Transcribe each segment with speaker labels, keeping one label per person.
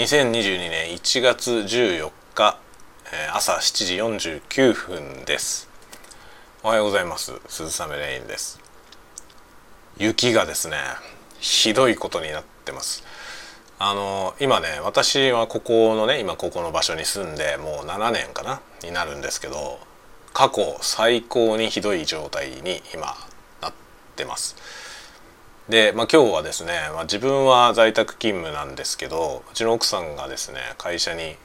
Speaker 1: 2022年1月14日、えー、朝7時49分です。おはようございます。鈴雨レインです。雪がですねひどいことになってます。あの今ね私はここのね今ここの場所に住んでもう7年かなになるんですけど過去最高にひどい状態に今なってます。で、まあ、今日はですね、まあ、自分は在宅勤務なんですけどうちの奥さんがですね会社に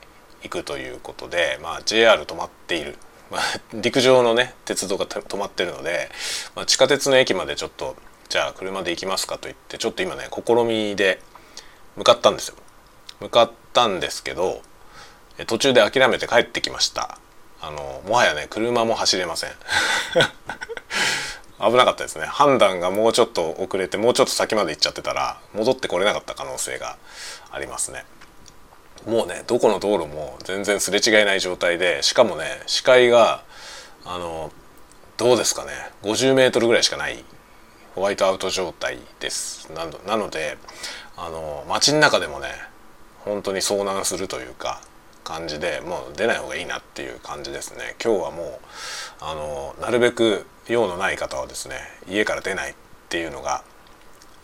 Speaker 1: 行くということで、まあ、JR 止まっている、まあ、陸上のね鉄道が止まってるので、まあ、地下鉄の駅までちょっとじゃあ車で行きますかと言ってちょっと今ね試みで向かったんですよ。向かったんですけど途中で諦めて帰ってきました。あのもはやね車も走れません。危なかったですね。判断がもうちょっと遅れてもうちょっと先まで行っちゃってたら戻ってこれなかった可能性がありますね。もうねどこの道路も全然すれ違いない状態でしかもね視界があのどうですかね。50メートルぐらいしかないホワイトアウト状態です。なのなのであの街の中でもね本当に遭難するというか感じでもう出ない方がいいなっていう感じですね今日はもうあのなるべく用のない方はですね家から出ないっていうのが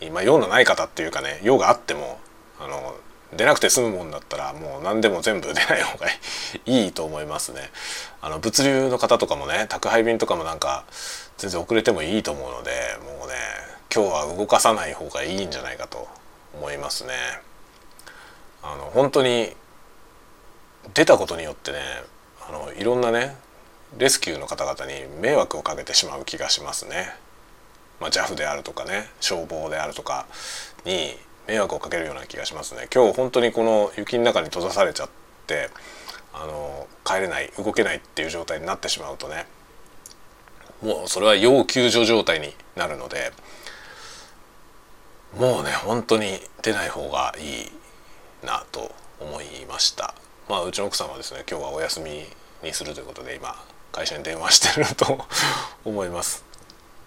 Speaker 1: 今用のない方っていうかね用があってもあの出なくて済むもんだったらもう何でも全部出ない方がいいと思いますね。あの物流の方とかもね宅配便とかもなんか全然遅れてもいいと思うのでもうね今日は動かさない方がいいんじゃないかと思いますね。あの本当に出たことによってねあのいろんなねレスキューの方々に迷惑をかけてしまう気がしますね。まあ、JAF であるとかね消防であるとかに迷惑をかけるような気がしますね。今日本当にこの雪の中に閉ざされちゃってあの帰れない動けないっていう状態になってしまうとねもうそれは要救助状態になるのでもうね本当に出ない方がいいなと思いました。まあうちの奥さんはですね今日はお休みにするということで今会社に電話してると思います。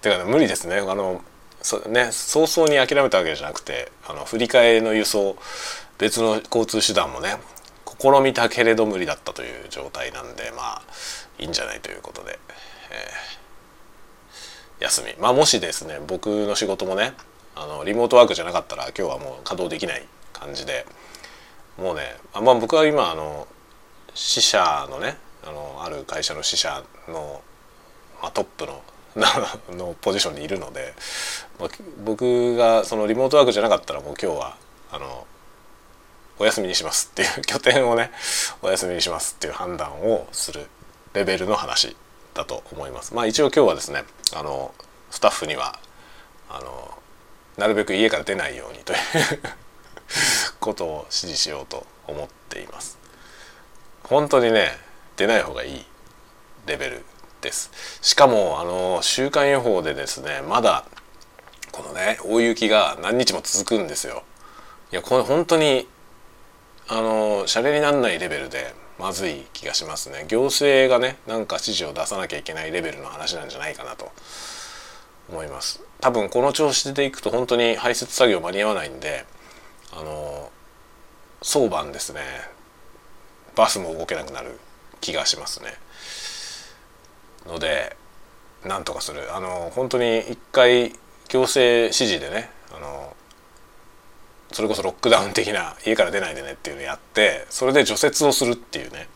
Speaker 1: てか、ね、無理ですねあのそね早々に諦めたわけじゃなくてあの振り替えの輸送別の交通手段もね試みたけれど無理だったという状態なんでまあいいんじゃないということで、えー、休みまあもしですね僕の仕事もねあのリモートワークじゃなかったら今日はもう稼働できない感じでもうねまあ僕は今あの支社のねあのある会社の支社の、まあ、トップの のポジションにいるので、まあ、僕がそのリモートワークじゃなかったらもう今日はあのお休みにしますっていう拠点をねお休みにしますっていう判断をするレベルの話だと思います。まあ一応今日はですねあのスタッフにはあのなるべく家から出ないようにということを指示しようと思っています。本当にね出ない方がいいレベルです。しかもあの週間予報でですねまだこのね大雪が何日も続くんですよ。いやこれ本当にあのシャレになんないレベルでまずい気がしますね。行政がねなんか指示を出さなきゃいけないレベルの話なんじゃないかなと。思います。多分この調子でいくと本当に排泄作業間に合わないんであの早晩ですねバスも動けなくなる気がしますね。のでなんとかするあの本当に一回行政指示でねあのそれこそロックダウン的な家から出ないでねっていうのをやってそれで除雪をするっていうね、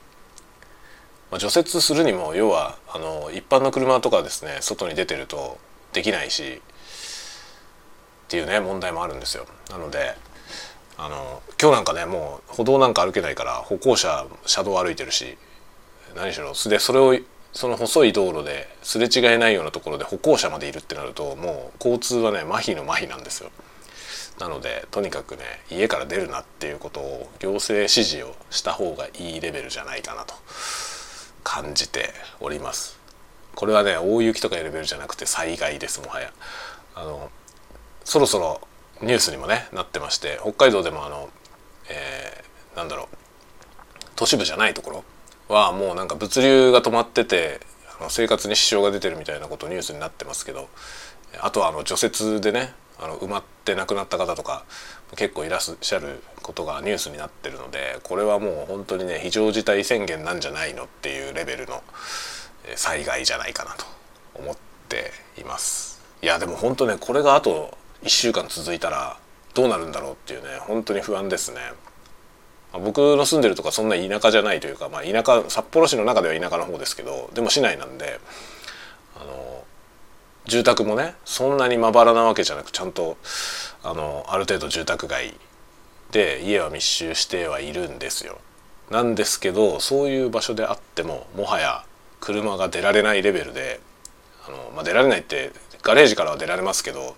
Speaker 1: まあ、除雪するにも要はあの一般の車とかですね外に出てるとできないしっていうね問題もあるんですよ。なのであの今日なんかねもう歩道なんか歩けないから歩行者車道歩いてるし何しろでそれをその細い道路ですれ違えないようなところで歩行者までいるってなるともう交通はね麻痺の麻痺なんですよ。なのでとにかくね家から出るなっていうことを行政指示をした方がいいレベルじゃないかなと感じております。これはね大雪とかいうレベルじゃなくて災害ですもはや。あのそろそろニュースにもねなってまして北海道でもあの、えー、なんだろう都市部じゃないところはもうなんか物流が止まっててあの生活に支障が出てるみたいなことニュースになってますけどあとはあの除雪でねあの埋まって亡くなった方とか結構いらっしゃることがニュースになってるのでこれはもう本当にね非常事態宣言なんじゃないのっていうレベルの災害じゃないかなと思っています。いやでも本当ねこれがあと1週間続いたらどうなるんだろうっていうね本当に不安ですね僕の住んでるとかそんな田舎じゃないというか、まあ、田舎札幌市の中では田舎の方ですけどでも市内なんであの住宅もねそんなにまばらなわけじゃなくちゃんとあのある程度住宅街で家は密集してはいるんですよ。なんですけどそういう場所であってももはや車が出られないレベルであの、まあ、出られないってガレージからは出られますけど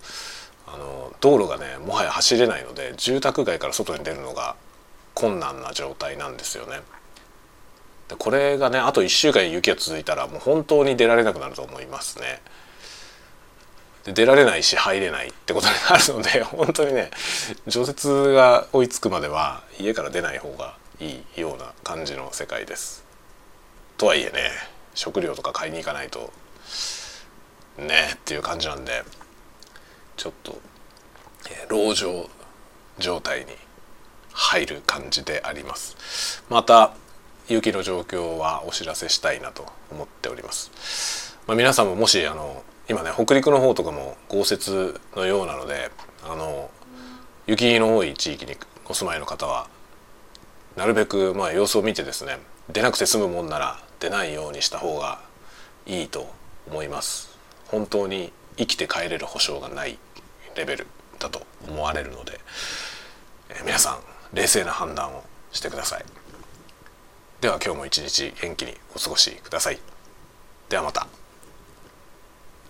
Speaker 1: あの道路がねもはや走れないので住宅街から外に出るのが困難な状態なんですよね。でこれがねあと1週間雪が続いたらもう本当に出られなくなると思いますね。で出られないし入れないってことになるので 本当にね除雪が追いつくまでは家から出ない方がいいような感じの世界です。とはいえね食料とか買いに行かないとねっていう感じなんでちょっと、えー、籠城状態に入る感じであります。また雪の状況はお知らせしたいなと思っております、まあ、皆さんももしあの今ね北陸の方とかも豪雪のようなのであの雪の多い地域にお住まいの方はなるべくまあ様子を見てですね出なくて済むもんなら出ないようにした方がいいと思います。本当に生きて帰れる保証がない。レベルだと思われるので、えー、皆さん冷静な判断をしてください。では今日も一日元気にお過ごしください。ではまた。